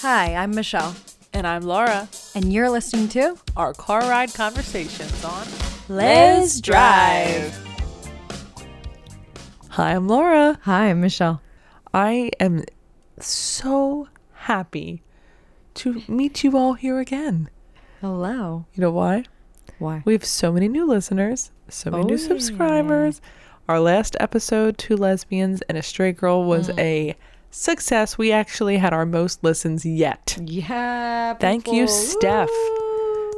Hi, I'm Michelle, And I'm Laura. and you're listening to Our car ride conversations on Lez Drive. Hi, I'm Laura. Hi, I'm Michelle. I am so happy to meet you all here again. Hello. You know why? Why? We have so many new listeners, so many Oh, new yeah. subscribers. Our last episode, Two Lesbians and a Straight Girl, was Mm. a success. We actually had our most listens yet. Yeah. Thank you, Steph.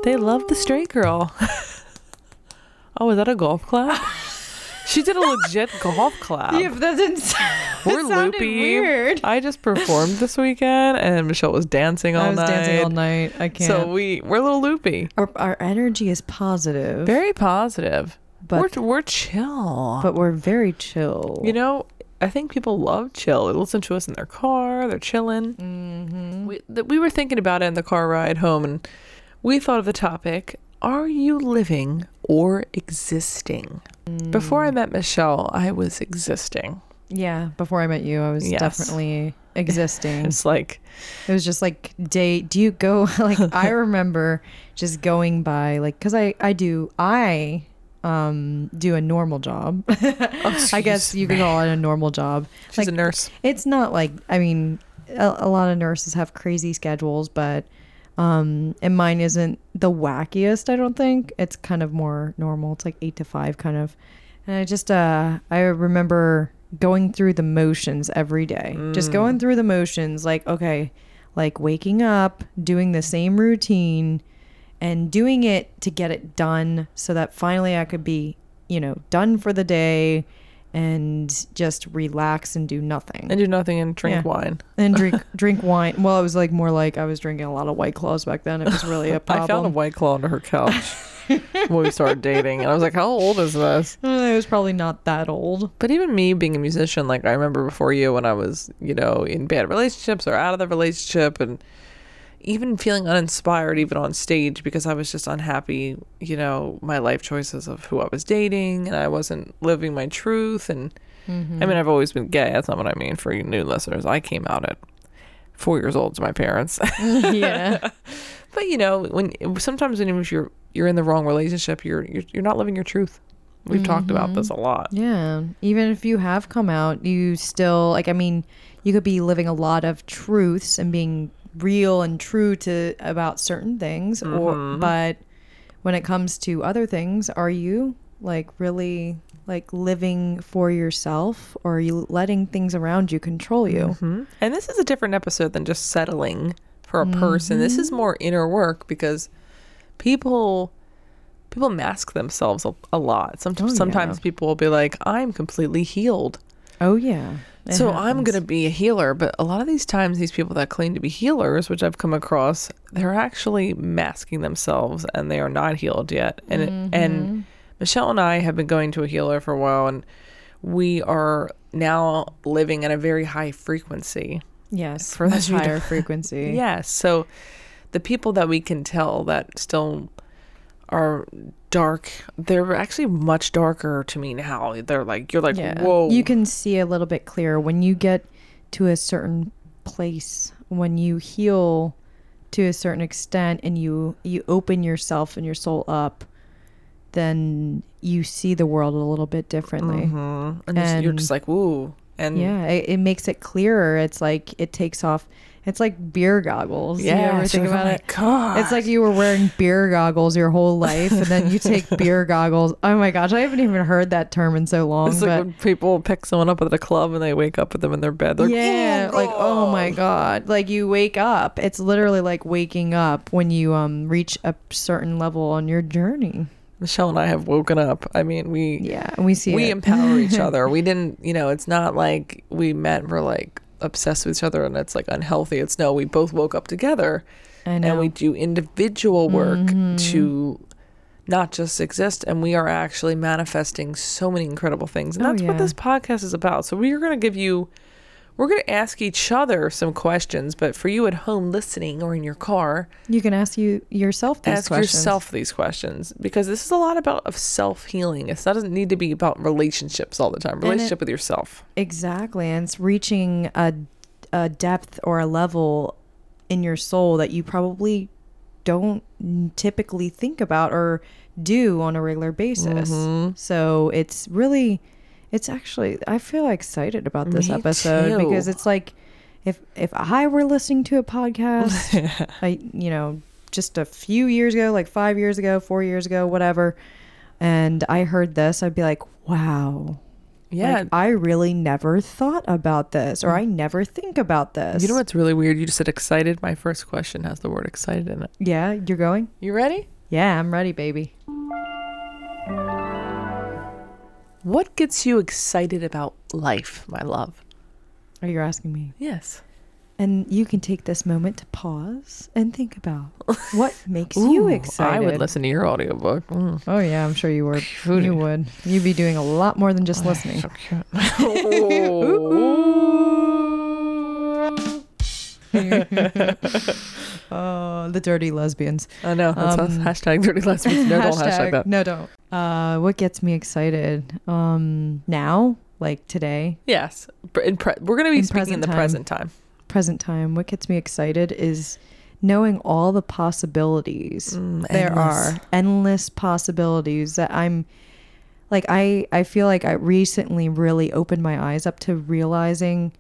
They love the straight girl. oh, is that a golf clap? she did a legit golf clap. Yeah, that didn't We're loopy. weird. I just performed this weekend, and Michelle was dancing all night. I was night. dancing all night. I can't. So we we're a little loopy. our, our energy is positive, Very positive. but we're we're chill. but we're very chill. you know, I think people love chill. They listen to us in their car. They're chilling. mm-hmm. We th- we were thinking about it in the car ride home, and we thought of the topic: Are you living or existing? Before Mm. I met Michelle, I was existing. yeah. Before I met you, I was Yes. definitely existing. It's like It was just like day. Do you go like I remember just going by like because I I do I um do a normal job. I guess you could call it a normal job. she's Like a nurse. it's not like I mean a, a lot of nurses have crazy schedules, but um and mine isn't the wackiest. I don't think it's kind of more normal. It's like eight to five kind of. And I just uh I remember going through the motions every day. Just going through the motions like okay, like waking up, doing the same routine and doing it to get it done so that finally I could be, you know, done for the day and just relax and do nothing. And do nothing and drink Yeah. wine. And drink drink wine. Well, it was like more like I was drinking a lot of white claws back then. It was really a problem. I found a white claw under her couch when we started dating, and I was like, "How old is this?" Uh, it was probably not that old. But even me being a musician, like I remember before you when I was, you know, in bad relationships or out of the relationship and even feeling uninspired even on stage because I was just unhappy, you know, my life choices of who I was dating and I wasn't living my truth and I mm-hmm. mean I've always been gay, that's not what I mean for you new listeners. I came out at 4 years old to my parents. yeah. but you know, when sometimes when you're you're in the wrong relationship, you're you're, you're not living your truth. We've talked about this mm-hmm. a lot. Yeah. Even if you have come out, you still like I mean, you could be living a lot of truths and being real and true to about certain things or mm-hmm, mm-hmm. but when it comes to other things, are you like really like living for yourself or are you letting things around you control you? hmm And this is a different episode than just settling for a person. This is mm-hmm. more inner work because people people mask themselves a, a lot. Some, Oh, yeah. sometimes people will be like, "I'm completely healed." Oh yeah. It so I'm going to be a healer, but a lot of these times these people that claim to be healers, which I've come across, they're actually masking themselves and they are not healed yet. And Mm-hmm. and Michelle and I have been going to a healer for a while and we are now living at a very high frequency. Yes, for much those who don't- higher frequency. Yes. So the people that we can tell that still are dark, they're actually much darker to me now. They're like you're like, Yeah. whoa. You can see a little bit clearer when you get to a certain place, when you heal to a certain extent and you you open yourself and your soul up, then you see the world a little bit differently. Mhm. and, just- you're just like, woo. And Yeah, it, it makes it clearer. It's like it takes off. It's like beer goggles. yeah. you ever think like, about oh it? God. It's like you were wearing beer goggles your whole life, and then you take beer goggles. Oh my gosh, I haven't even heard that term in so long. It's like when people pick someone up at a club and they wake up with them in their bed. They're yeah, like, like oh my god, like you wake up. It's literally like waking up when you um reach a certain level on your journey. Michelle and I have woken up. I mean, we Yeah, we see we it. empower each other. We didn't, you know, it's not like we met for like obsessed with each other and it's like unhealthy. It's no, we both woke up together and we do individual work Mm-hmm. to not just exist and we are actually manifesting so many incredible things. And Oh, that's what this podcast is about. So we are going to give you we're going to ask each other some questions, but for you at home listening or in your car, you can ask you yourself these questions. ask questions. yourself these questions because this is a lot about of self healing. It doesn't need to be about relationships all the time. it- Relationship with yourself. exactly, and it's reaching a a depth or a level in your soul that you probably don't typically think about or do on a regular basis. Mm-hmm. So it's really it's actually I feel excited about this Me episode too. because it's like if if I were listening to a podcast, I you know, just a few years ago, like 5 years ago, 4 years ago, whatever, and I heard this, I'd be like, "Wow, Yeah. like, I really never thought about this, or I mm. never think about this. you know what's really weird? You just said excited. My first question has the word excited in it. Yeah, you're going? You ready? Yeah, I'm ready, baby. What gets you excited about life, my love? Are you asking me? Yes. And you can take this moment to pause and think about what makes you excited. I would listen to your audiobook. Mm. Oh yeah, I'm sure you would. You would. You'd be doing a lot more than just listening. So cute. Oh, the dirty lesbians. I know. That's. Um, Hashtag dirty lesbians. No, don't hashtag that. No, don't. Uh, what gets me excited? Um, now, like today, Yes. In pre- we're going to be In speaking in the time. present time. present time. What gets me excited is knowing all the possibilities Mm, there are endless possibilities that i'm like i i feel like i recently really opened my eyes up to realizing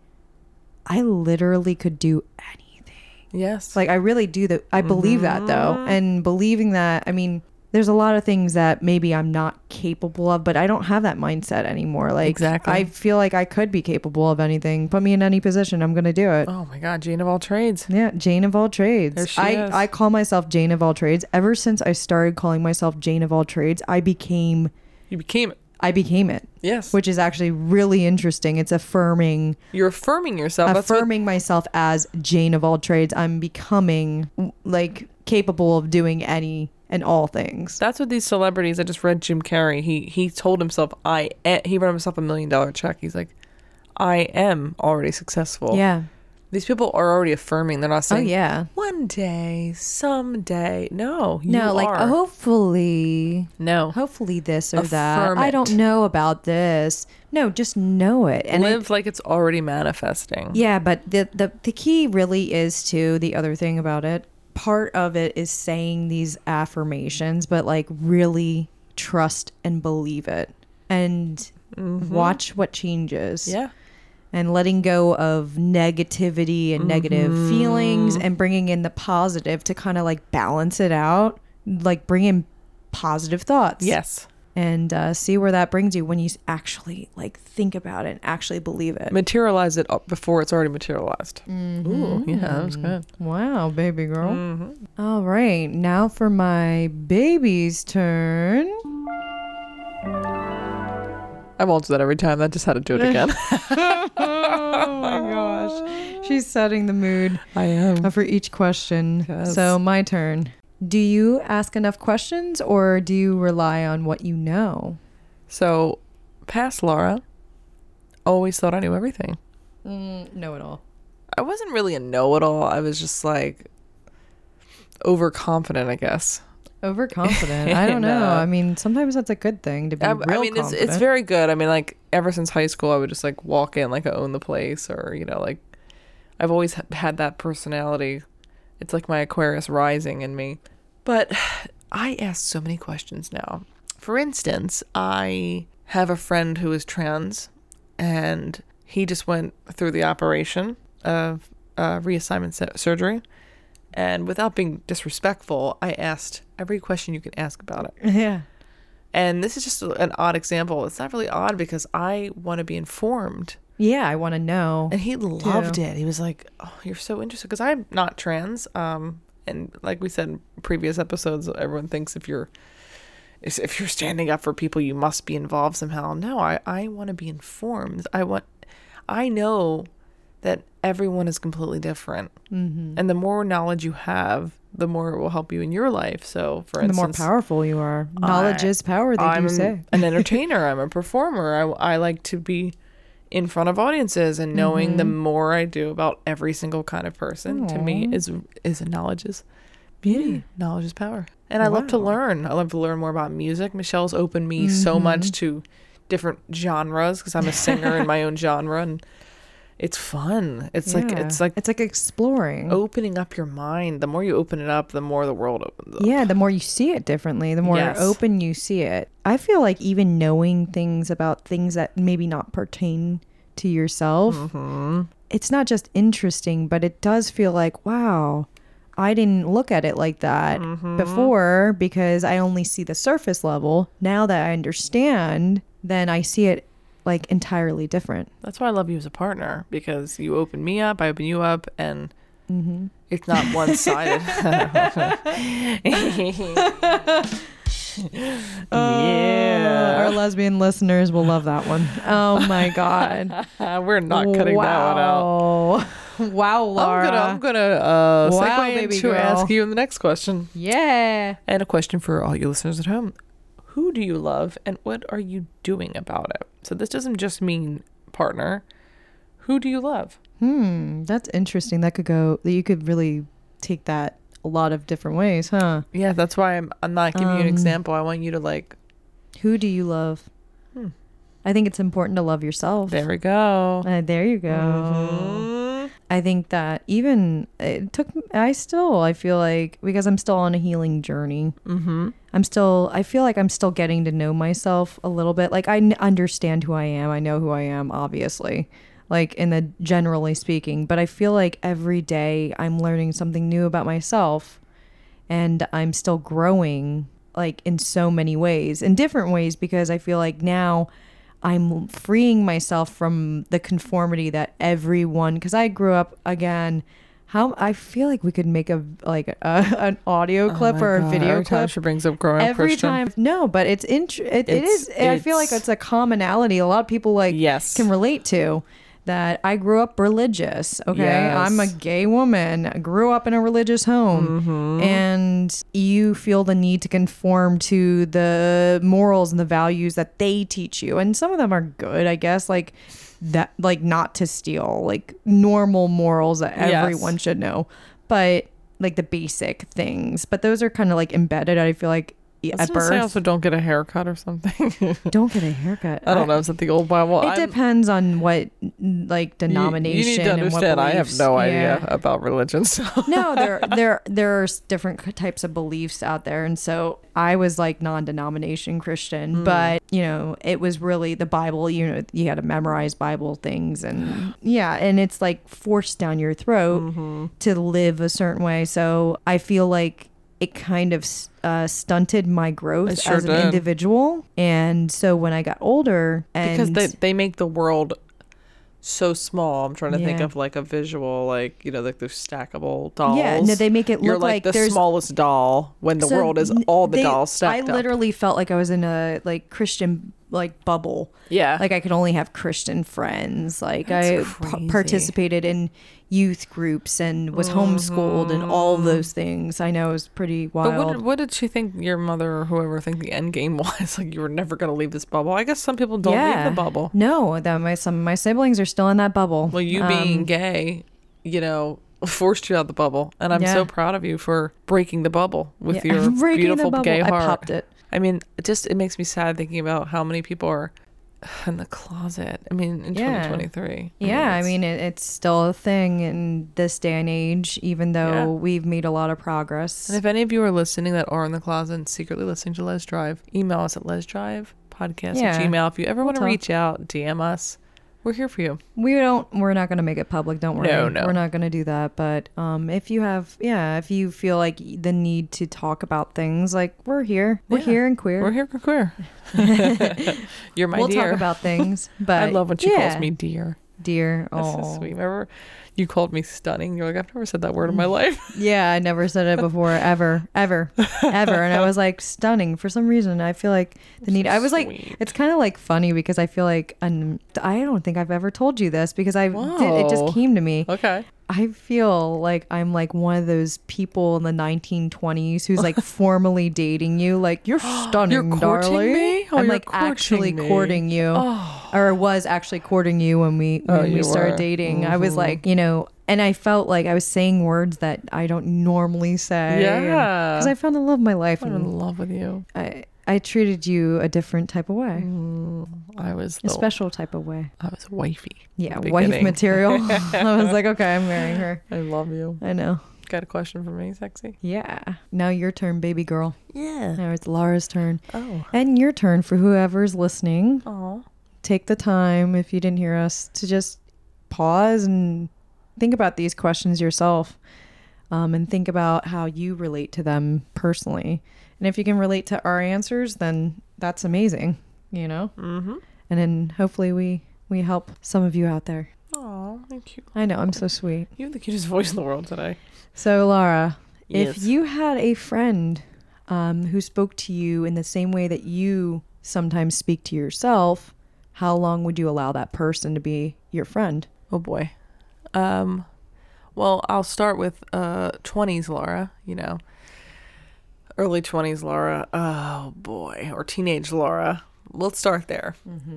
i literally could do anything Yes. like i really do that i believe that though Mm-hmm. and believing that i mean there's a lot of things that maybe i'm not capable of but i don't have that mindset anymore like Exactly. i feel like i could be capable of anything put me in any position i'm gonna do it oh my God. Jane of all trades. yeah, Jane of all trades. I, is. I call myself Jane of all trades. Ever since I started calling myself Jane of all trades, I became You became it. I became it, Yes. which is actually really interesting. It's affirming You're affirming yourself. That's what, affirming myself as Jane of all trades. I'm becoming like capable of doing any and all things. that's what these celebrities. I just read Jim Carrey. He he told himself I he wrote himself a million dollar check. He's like, I am already successful. Yeah. These people are already affirming. They're not saying, Oh saying yeah. one day, someday. No, you No, like are. hopefully no. hopefully this or that. Affirm I don't know about this. No, just know it. And it- Live like it's already manifesting. Yeah, but the, the the key really is to the other thing about it. Part of it is saying these affirmations, but like really trust and believe it and mm-hmm. watch what changes. Yeah. And letting go of negativity and negative mm-hmm. feelings and bringing in the positive to kind of like balance it out, like bring in positive thoughts Yes. And uh, see where that brings you when you actually like think about it and actually believe it. Materialize it before it's already materialized. Mm-hmm. Ooh, yeah, that was good. Wow, baby girl. Mm-hmm. All right, now for my baby's turn. I won't do that every time. I just had to do it again. oh my gosh. She's setting the mood I am. uh, for each question. Yes. So, my turn. Do you ask enough questions or do you rely on what you know? So, past Laura always thought I knew everything. Mm, know it all. I wasn't really a know it all. I was just like overconfident, I guess. Overconfident. I don't know. uh, I mean, sometimes that's a good thing to be I, I mean, it's, it's very good. I mean, like, ever since high school, I would just like walk in, like, I own the place, or, you know, like, I've always had that personality. It's like my Aquarius rising in me. But I ask so many questions now. For instance, I have a friend who is trans, and he just went through the operation of uh, reassignment su- surgery. And without being disrespectful, I asked every question you can ask about it. yeah. And this is just an odd example. It's not really odd because I want to be informed. Yeah, I want to know. And he loved it. He was like, "Oh, you're so interested." Because I'm not trans. Um, and like we said in previous episodes, everyone thinks if you're if you're standing up for people, you must be involved somehow. No, I I want to be informed. I want. I know that everyone is completely different, Mm-hmm. and the more knowledge you have, the more it will help you in your life. So, for And the more powerful you are. Knowledge I- is power, they I'm do say. an entertainer. I'm a performer. I, I like to be in front of audiences and knowing the more I do about every single kind of person to me Mm-hmm. Is is knowledge is beauty. Knowledge is power. And I love to learn. I love to learn more about music. Michelle's opened me so much Mm-hmm. to different genres because I'm a singer in my own genre and it's fun. It's like it's like it's like exploring. opening up your mind. The more you open it up, the more the world opens up. Yeah, the more you see it differently, the more Yes. open you see it. I feel like even knowing things about things that maybe not pertain to yourself, Mm-hmm. it's not just interesting, but it does feel like, wow, I didn't look at it like that Mm-hmm. before because I only see the surface level. Now that I understand, then I see it like entirely different. That's why I love you as a partner because you open me up, I open you up, and Mm-hmm. it's not one sided. Uh, our lesbian listeners will love that one. Oh my god. We're not cutting that one out. wow. Wow, Laura. I'm gonna, I'm gonna uh, Wow, segue into girl. ask you in the next question. yeah. And a question for all you listeners at home. Who do you love and what are you doing about it? So this doesn't just mean partner. Who do you love? Hmm, that's interesting. That could go. That you could really take that a lot of different ways, huh? Yeah, that's why I'm I'm not giving you an Um, example. I want you to like Who do you love? Hmm. I think it's important to love yourself. there we go. Uh, there you go. Mhm. I think that even it took. I still. I feel like because I'm still on a healing journey. Mhm. I'm still. I feel like I'm still getting to know myself a little bit. Like I n- understand who I am. I know who I am. Obviously, like in the generally speaking. But I feel like every day I'm learning something new about myself, and I'm still growing. Like in so many ways, in different ways, because I feel like now I'm freeing myself from the conformity that everyone because I grew up again how I feel like we could make a like a, an audio oh clip Oh or a God, video every time clip she brings up growing every Christian. time no but it's int- it, it It's- is I feel like it's- it's a commonality a lot of people like Yes. can relate to that I grew up religious okay Yes. I'm a gay woman I grew up in a religious home Mm-hmm. and you feel the need to conform to the morals and the values that they teach you and some of them are good i guess like that like not to steal like normal morals that Yes. everyone should know but like the basic things but those are kind of like embedded i feel like at birth say also don't get a haircut or something? don't get a haircut I don't know. Is that the old Bible? it I'm- depends on what like denomination You, need to understand. I have no Yeah. idea about religion. So no, there there there are different types of beliefs out there, and so I was like non-denomination Christian, hmm. but you know, it was really the Bible. You know, you had to memorize Bible things, and yeah, and it's like forced down your throat mm-hmm. to live a certain way. So I feel like it kind of uh, stunted my growth sure as an did. individual, and so when I got older, and because they they make the world so small. I'm trying to think of like a visual, like you know, like those stackable dolls. yeah, no, they make it You're look like, like, the smallest doll when the So world is all the they- dolls stacked I up. literally felt like I was in a like Christian like bubble. Yeah. Like I could only have Christian friends. Like That's I p- Mm-hmm. participated in youth groups and was homeschooled and all those things. I know it was pretty But wild. what, what did she think your mother or whoever think the end game was? Like you were never going to leave this bubble. I guess some people don't leave the bubble. No, that my some of my siblings are still in that bubble. Well, you being Um, gay, you know, forced you out of the bubble, and I'm Yeah. so proud of you for breaking the bubble with yeah, your beautiful gay I popped it. I mean, it just it makes me sad thinking about how many people are in the closet. I mean, in Yeah. 2023. Yeah, I it's- mean it, it's still a thing in this day and age, even though Yeah. we've made a lot of progress. And if any of you are listening that are in the closet and secretly listening to Lez Drive, email us at lezdrivepodcast Yeah. at gmail. If you ever want to talk. reach out, DM us. We're here for you. We don't. We're not going to make it public. Don't worry. No, no. We're not going to do that. But um, if you have, yeah, if you feel like the need to talk about things, like we're here. We're Yeah. here and queer. We're here for queer. You're my we'll dear. talk about things. But I love when she yeah, calls me dear. dear. Oh, so sweet. Remember, you called me stunning. You're like, I've never said that word in my mm. life. yeah. I never said it before, ever, ever, ever. And I was like stunning for some reason. I feel like the need. I was like, Sweet. it's kind of like funny because I feel like, and I don't think I've ever told you this because I did, it just came to me. Okay. I feel like I'm like one of those people in the 1920s who's like formally dating you. Like you're stunning, You're courting darling. me? Oh, I'm like actually courting me. courting you, Oh. Or was actually courting you when we when Oh, we started were. dating. I was Mhm. like, you know, and I felt like I was saying words that I don't normally say. Yeah. because I found the love of my life, I'm in love with you. I I treated you a different type of way, I was a the, special type of way. I was wifey. Yeah, wife material. I was like, okay, I'm marrying her. I love you. I know. Got a question for me, sexy? Yeah. Now your turn, baby girl. Yeah. Now it's Laura's turn. Oh. And your turn for whoever's listening. Oh. Take the time, if you didn't hear us, to just pause and think about these questions yourself um, and think about how you relate to them personally. And if you can relate to our answers, then that's amazing, you know? Mm-hmm. And then hopefully we, we help some of you out there. Oh, thank you. I know, I'm so sweet. You have the cutest voice in the world today. So, Laura, Yes. if you had a friend um, who spoke to you in the same way that you sometimes speak to yourself, how long would you allow that person to be your friend? Oh boy. Um well, I'll start with uh 20s Laura, you know. Early 20s Laura. Oh boy, or teenage Laura. Let's start there.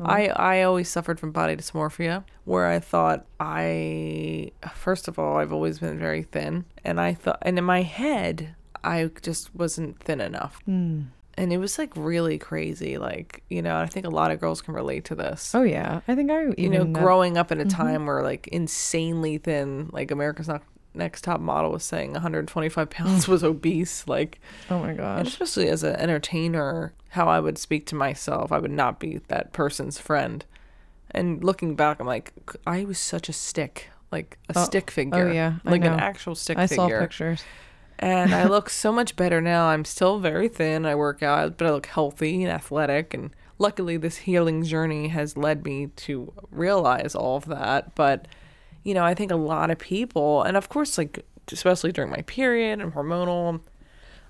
I I always suffered from body dysmorphia where I thought I first of all, I've always been very thin and I thought and in my head I just wasn't thin enough. Hmm. And it was like really crazy like, you know, I think a lot of girls can relate to this Oh yeah, I think I even you know, growing up in a mm-hmm. time where like insanely thin, like America's not next top model was saying 125 pounds mm. was obese. Like, Oh my gosh. especially as an entertainer, how I would speak to myself, I would not be that person's friend. And looking back, I'm like, I was such a stick, like a Oh, stick oh, figure. Oh yeah, like an actual stick I figure saw pictures. And I look so much better now. I'm still very thin. I work out, but I look healthy and athletic. And luckily, this healing journey has led me to realize all of that. But, you know, I think a lot of people, and of course, like, especially during my period and hormonal,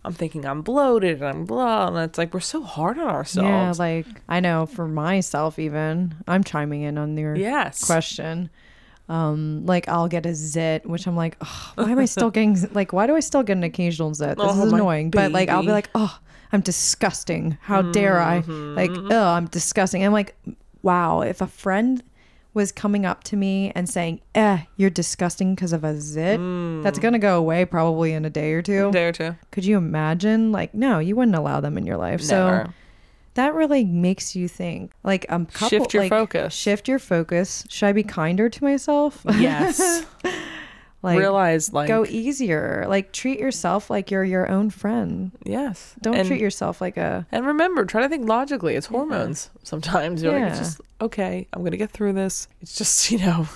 I'm thinking I'm bloated and I'm blah. And it's like, we're so hard on ourselves. Yeah, like I know for myself even, I'm chiming in on your yes. question. Um, like I'll get a zit, which I'm like, oh, why am I still getting like? Why do I still get an occasional zit? This Oh, is annoying. But like, I'll be like, oh, I'm disgusting. How dare I? Like, Mm-hmm. oh, I'm disgusting. I'm like, wow. If a friend was coming up to me and saying, eh, you're disgusting because of a zit, that's gonna go away probably in a day or two. Day or two. Could you imagine? Like, no, you wouldn't allow them in your life. So Never. That really makes you think. Like, a couple, Shift your like, focus. Shift your focus. Should I be kinder to myself? Yes. like, Realize, like, go easier. Like, treat yourself like you're your own friend. yes. Don't And- treat yourself like a. And remember, try to think logically. It's hormones. Sometimes you're like, it's just okay. I'm gonna get through this. It's just you know,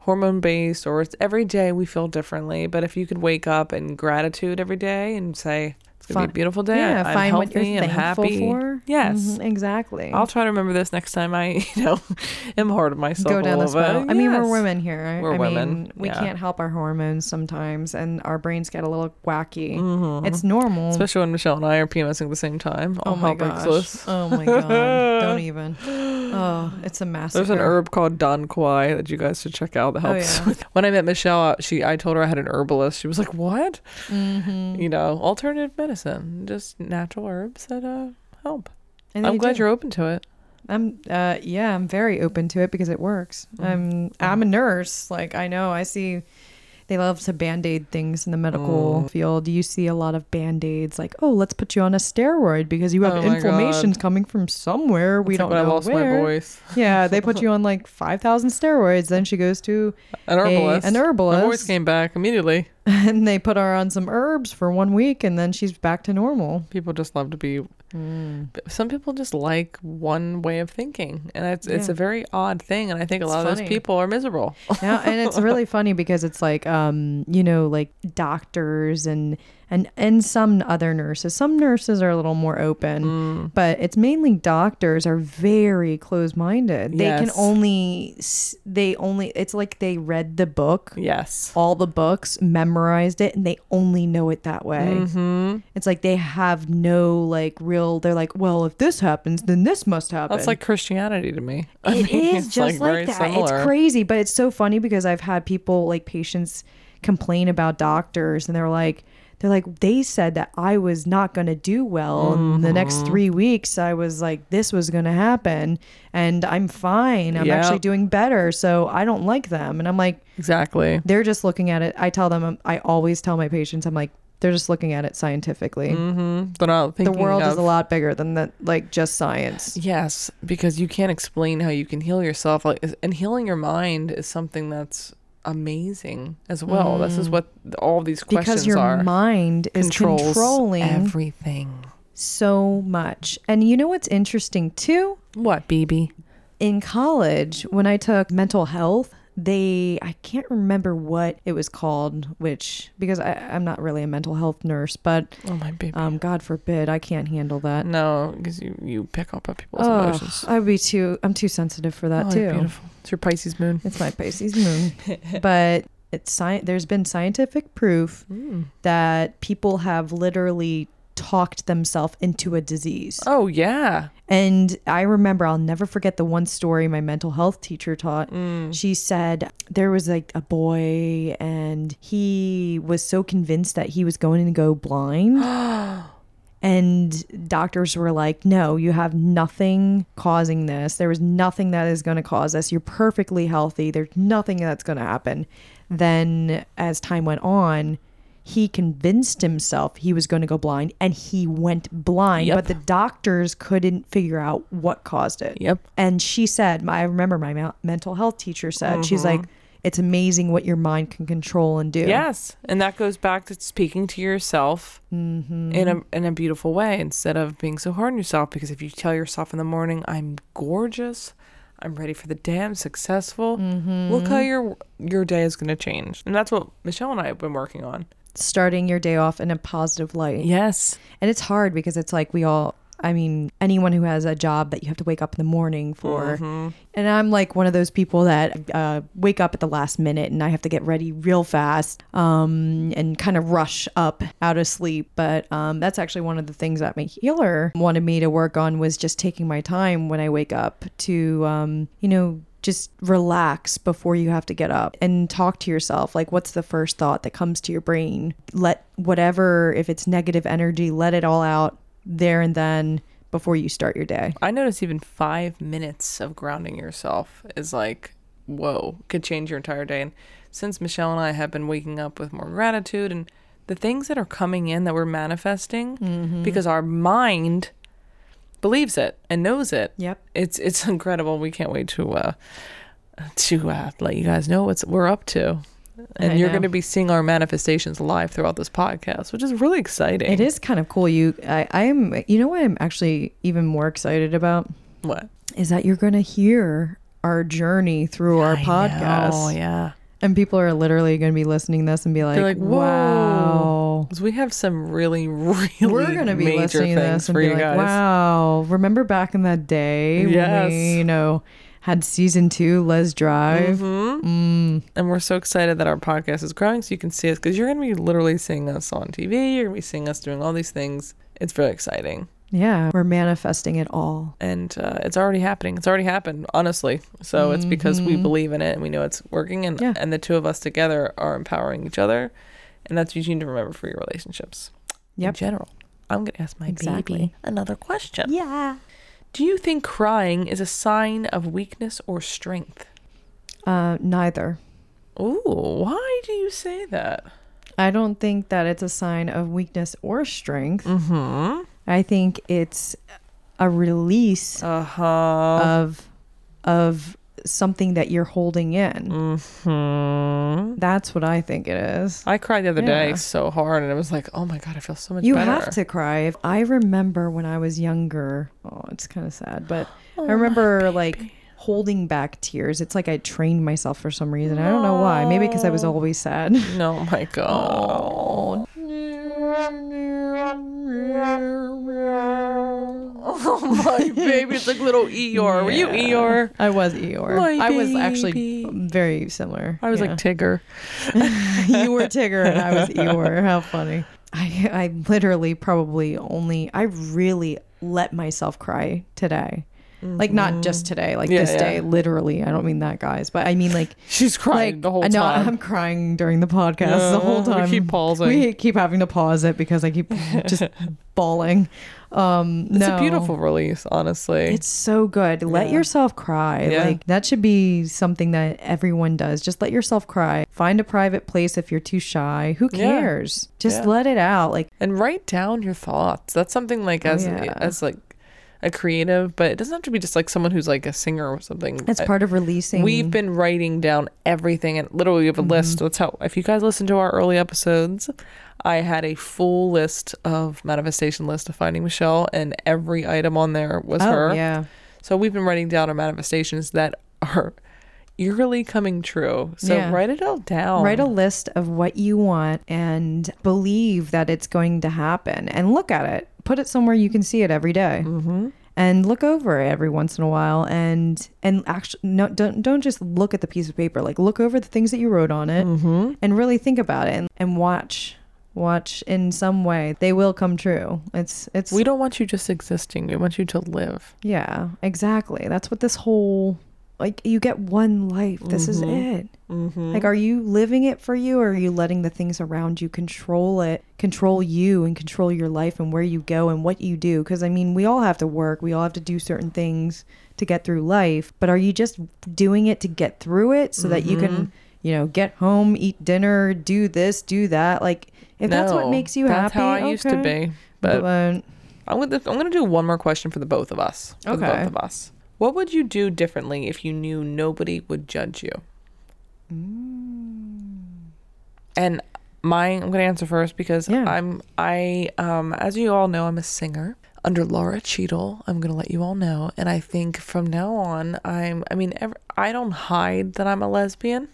hormone based, or it's every day we feel differently. But if you could wake up in gratitude every day and say it's gonna be a beautiful day. Yeah, I'm find what healthy, you're I'm thankful happy. for. Yes. Mhm, exactly. I'll try to remember this next time I, you know, am hard on myself. go down this road. I mean, we're women here. right? We're I women, Mean, we yeah. can't help our hormones sometimes, and our brains get a little wacky. Mhm. It's normal. Especially when Michelle and I are PMSing at the same time. oh my gosh. Oh my god. Don't even. Oh, it's a massacre. There's an herb called Dong Quai that you guys should check out that Oh, helps. yeah. When I met Michelle, uh, she I told her I had an herbalist. She was like, "What? Mm-hmm. You know, alternative medicine, just natural herbs that uh help." And I'm glad do. you're open to it. I'm uh yeah, I'm very open to it because it works. Mm-hmm. I'm I'm a nurse. Like I know I see they love to band-aid things in the medical Mm. field. You see a lot of band-aids like, "Oh, let's put you on a steroid because you have Oh inflammations coming from somewhere we don't when know I lost where." my voice. Yeah, they put you on like 5,000 steroids. Then she goes to An a- herbalist. an My voice came back immediately. and they put her on some herbs for one week and then she's back to normal. People just love to be. Mm. Some people just like one way of thinking, and it's it's a very odd thing. And I think a It's lot of those people are miserable. yeah, and it's really funny because it's like um, you know, like doctors and and and some other nurses. Some nurses are a little more open, Mm. but it's mainly doctors are very closed-minded. They can only they only it's like they read the book, Yes. all the books, memorized it, and they only know it that way. Mm-hmm. It's like they have no like real. They're like, well, if this happens, then this must happen. That's like Christianity to me. I It mean, is it's, just like, very that. similar. It's crazy, but it's so funny because I've had people like patients complain about doctors, and they're like, they're like, they said that I was not going to do well in the next Mm-hmm. three weeks. I was like, this was going to happen, and I'm fine. I'm Yep. actually doing better, so I don't like them. And I'm like, Exactly. they're just looking at it. I tell them, I always tell my patients, I'm like, They're just looking at it scientifically. Mm-hmm. They're not The thinking world is a lot bigger than that, like just science. Yes, because you can't explain how you can heal yourself. Like, and healing your mind is something that's amazing as well. This is what all these questions Mm. Because your are. mind is controlling everything. so much. And you know what's interesting too? What, BB? in college when I took mental health, they I can't remember what it was called, which because I, I'm not really a mental health nurse, but Oh my baby. um, God forbid I can't handle that. no, because you you pick up on people's Oh, emotions. I'd be too. I'm too sensitive for that Oh, too. beautiful. It's your Pisces moon. It's my Pisces moon, but it's sci- There's been scientific proof Mm. that people have literally talked themselves into a disease. Oh yeah. And I remember, I'll never forget the one story my mental health teacher taught. Mm. She said there was like a boy, and he was so convinced that he was going to go blind. and doctors were like, no, you have nothing causing this. There was nothing that is going to cause this. You're perfectly healthy. There's nothing that's going to happen. Then, as time went on, he convinced himself he was going to go blind and he went blind, Yep. but the doctors couldn't figure out what caused it. Yep. And she said, I remember my mental health teacher said, she's like, it's amazing what your mind can control and do. Yes, and that goes back to speaking to yourself Mm-hmm. in a in a beautiful way instead of being so hard on yourself. Because if you tell yourself in the morning, "I'm gorgeous," "I'm ready for the day," "I'm successful," Mm-hmm. look how your your day is going to change. And that's what Michelle and I have been working on. Starting your day off in a positive light. Yes, And it's hard because it's like we all, I mean, anyone who has a job that you have to wake up in the morning for. Mm-hmm. And I'm like one of those people that uh, wake up at the last minute and I have to get ready real fast um, and kind of rush up out of sleep. But um, that's actually one of the things that my healer wanted me to work on was just taking my time when I wake up to, um, you know, just relax before you have to get up and talk to yourself. Like, what's the first thought that comes to your brain? Let whatever, if it's negative energy, let it all out there and then before you start your day. I notice even five minutes of grounding yourself is like, whoa, could change your entire day. And since Michelle and I have been waking up with more gratitude and the things that are coming in that we're manifesting, mm-hmm. because our mind believes it and knows it. Yep. It's it's incredible. We can't wait to uh, to uh, let you guys know what's we're up to. And I you're know. going to be seeing our manifestations live throughout this podcast, which is really exciting. It is kind of cool. You, I, I am. You know what I'm actually even more excited about What? is that you're going to hear our journey through our I podcast, Oh yeah. and people are literally going to be listening to this and be like, like, "Whoa." "Wow." Because we have some really, really We're gonna be major listening to things this and for be you like, guys. "Wow!" Remember back in that day when we, you know, had season two, Lez Drive. Mm-hmm. Mm. And we're so excited that our podcast is growing so you can see us because you're going to be literally seeing us on TV. You're going to be seeing us doing all these things. It's very exciting. Yeah, we're manifesting it all. And uh, it's already happening. It's already happened, honestly. So it's because we Mhm. believe in it and we know it's working. And, Yeah. and the two of us together are empowering each other. And that's what you need to remember for your relationships in general. I'm going to ask my Exactly. baby another question. Yeah. Do you think crying is a sign of weakness or strength? Uh, neither. Ooh, why do you say that? I don't think that it's a sign of weakness or strength. Mm-hmm. I think it's a release Uh-huh. of of something that you're holding in. Mm-hmm. That's what I think it is. I cried the other day so hard and it was like, oh my god, I feel so much You better. have to cry. If I remember when I was younger, oh, it's kind of sad, but Oh, I remember like holding back tears. It's like I trained myself for some reason. I don't know why. Maybe because I was always sad. No, my god. Oh my baby, it's like little Eeyore. Were you Yeah. Eeyore? I was Eeyore. My I was actually baby. very similar. I was Yeah. like Tigger. you were Tigger and I was Eeyore. How funny. I I literally probably only I really let myself cry today. Like not just today, like Mm-hmm. Yeah, this yeah. day, literally. I don't mean that, guys, but I mean like She's crying like the whole time. I know time. I'm crying during the podcast the whole Yeah, we keep pausing. We keep having to pause it because I keep just bawling. Um, it's no. a beautiful release, honestly. It's so good. Let Yeah. yourself cry. Yeah. Like that should be something that everyone does. Just let yourself cry. Find a private place if you're too shy. Who Yeah. cares? Just Yeah. let it out. Like and write down your thoughts. That's something like Oh, as as like a creative, but it doesn't have to be just like someone who's like a singer or something. it's part of releasing. We've been writing down everything and literally we have a Mm-hmm. list. That's how if you guys listen to our early episodes, I had a full list of manifestation list of finding Michelle and every item on there was oh her. yeah. So we've been writing down our manifestations that are eerily coming true. So Yeah. write it all down. Write a list of what you want and believe that it's going to happen and look at it. Put it somewhere you can see it every day. mm-hmm. and look over it every once in a while and and actually no don't don't just look at the piece of paper like look over the things that you wrote on it Mm-hmm. and really think about it and, and watch watch in some way they will come true it's it's We don't want you just existing. We want you to live. yeah exactly that's what this whole like you get one life this is it Mm-hmm. like are you living it for you or are you letting the things around you control it control you and control your life and where you go and what you do because i mean we all have to work we all have to do certain things to get through life but are you just doing it to get through it so that you Mm-hmm. can you know get home eat dinner do this do that like if that's what makes you that's happy how I used to be. But but I'm gonna I'm gonna do one more question for the both of us. For the Okay. both of us. What would you do differently if you knew nobody would judge you? And mine, I'm gonna answer first because Yeah. I'm I um as you all know I'm a singer under Laura Cheadle. I'm gonna let you all know, and I think from now on I'm I mean ever, I don't hide that I'm a lesbian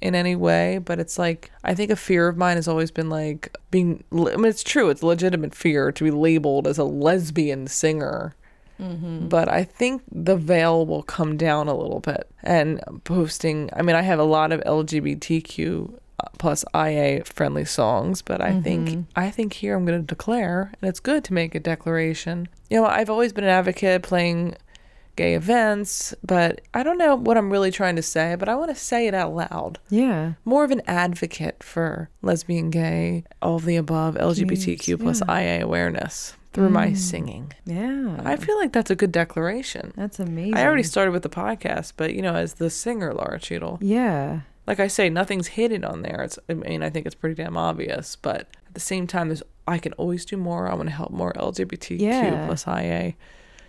in any way, but it's like I think a fear of mine has always been like being. I mean, it's true. It's a legitimate fear to be labeled as a lesbian singer. Mm-hmm. But I think the veil will come down a little bit. And posting, I mean, I have a lot of LGBTQ plus IA friendly songs, but I think mm-hmm. I think here I'm going to declare, and it's good to make a declaration. You know, I've always been an advocate playing gay events, but I don't know what I'm really trying to say, but I want to say it out loud. yeah More of an advocate for lesbian, gay, all of the above, LGBTQ plus IA awareness through my mm. singing. yeah I feel like that's a good declaration. that's amazing I already started with the podcast, but you know, as the singer Laura Cheadle, yeah like I say, nothing's hidden on there. It's, I mean, I think it's pretty damn obvious, but at the same time, there's I can always do more. I want to help more LGBTQ Yeah. plus IA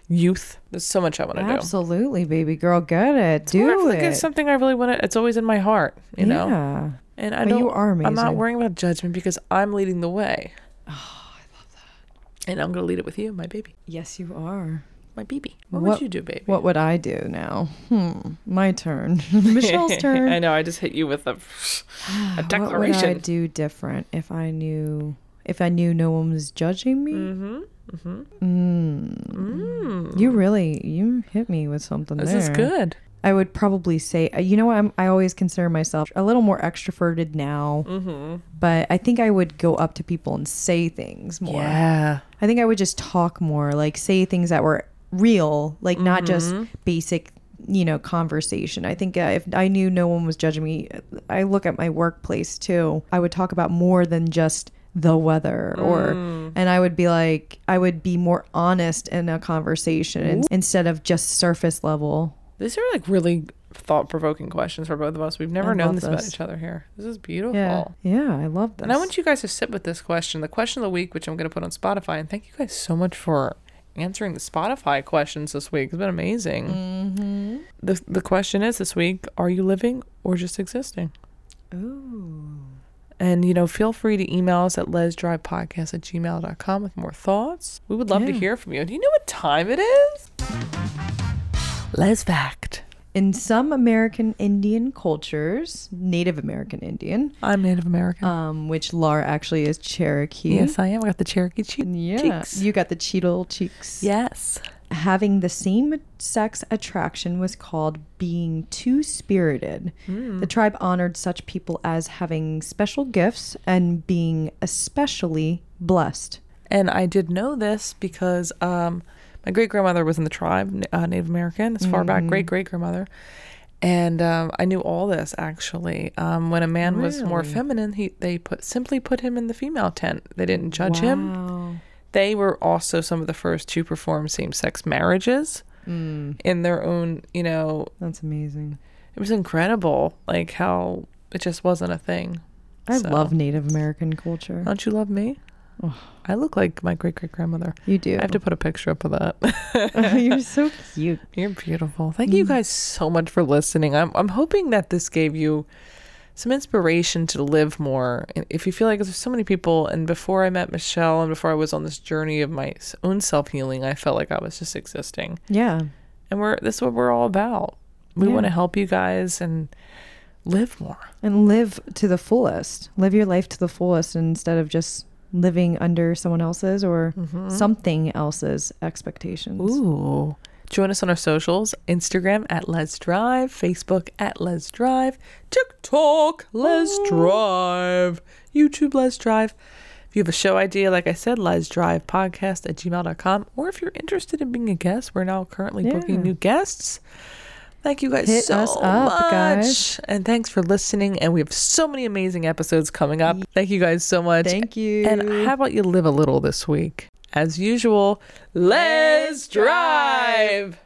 youth. There's so much I want to do. absolutely baby girl get it I do it it's something I really want to. It's always in my heart, you know. yeah And I But don't. you are amazing. I'm not worrying about judgment because I'm leading the way. Oh, I love that. And I'm gonna lead it with you, my baby, Yes, you are. my baby. What, What- would you do, baby? What would I do now? Hmm. My turn. Michelle's turn. I know. I just hit you with a, a declaration. What would I do different if I knew if I knew no one was judging me? Mm-hmm. Mm-hmm. Mm. Mm. You really you hit me with something This there. is good. I would probably say uh, you know what I'm, I always consider myself a little more extroverted now, Mm-hmm. but I think I would go up to people and say things more. Yeah. I think I would just talk more, like say things that were real, like not just Mm-hmm. basic, you know, conversation. I think uh, if I knew no one was judging me, I look at my workplace too. I would talk about more than just the weather or Mm. and I would be like I would be more honest in a conversation in- instead of just surface level. These are like really thought-provoking questions for both of us. We've never I known love this about each other here. This is beautiful. Yeah. Yeah, I love this. And I want you guys to sit with this question, the question of the week, which I'm going to put on Spotify. And thank you guys so much for answering the Spotify questions this week. It's been amazing. Mm-hmm. The, the question is this week Are you living or just existing? Ooh. And, you know, feel free to email us at lezdrivepodcast at gmail.com with more thoughts. We would love to hear from you. Do you know what time it is? Lez Fact. In some American Indian cultures, Native American Indian, I'm Native American. um, which Laura actually is Cherokee. yes, I am. I got the Cherokee cheek. Yeah, cheeks. you got the Cheadle cheeks. Yes. Having the same sex attraction was called being two spirited. Hmm. The tribe honored such people as having special gifts and being especially blessed. And I did know this because um, My great grandmother was in the tribe, uh, Native American, as far back, Mhm. great great grandmother. And um, I knew all this actually. Um, when a man was more feminine, he they put simply put him in the female tent. They didn't judge him. They were also some of the first to perform same sex marriages Mm, in their own. You know, that's amazing. it was incredible, like how it just wasn't a thing. I So- love Native American culture. Don't you love me? I look like my great great grandmother. You do. I have to put a picture up of that. You're so cute. You're beautiful. Thank you Mm. guys so much for listening. I'm I'm hoping that this gave you some inspiration to live more. And If you feel like there's so many people, and before I met Michelle, and before I was on this journey of my own self healing, I felt like I was just existing. Yeah. And we're this is what we're all about. We Yeah. want to help you guys and live more. And live to the fullest. Live your life to the fullest instead of just living under someone else's or mm-hmm. something else's expectations. Ooh. Join us on our socials Instagram at Lez Drive, Facebook at Lez Drive, TikTok, Lez Drive, YouTube, Lez Drive. If you have a show idea, like I said, lezdrivepodcast at gmail.com. Or if you're interested in being a guest, we're now currently booking new guests. Thank you guys Hit so us up, much. guys. And thanks for listening. And we have so many amazing episodes coming up. Thank you guys so much. Thank you. And how about you live a little this week? As usual, let's drive!